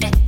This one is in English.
Yeah.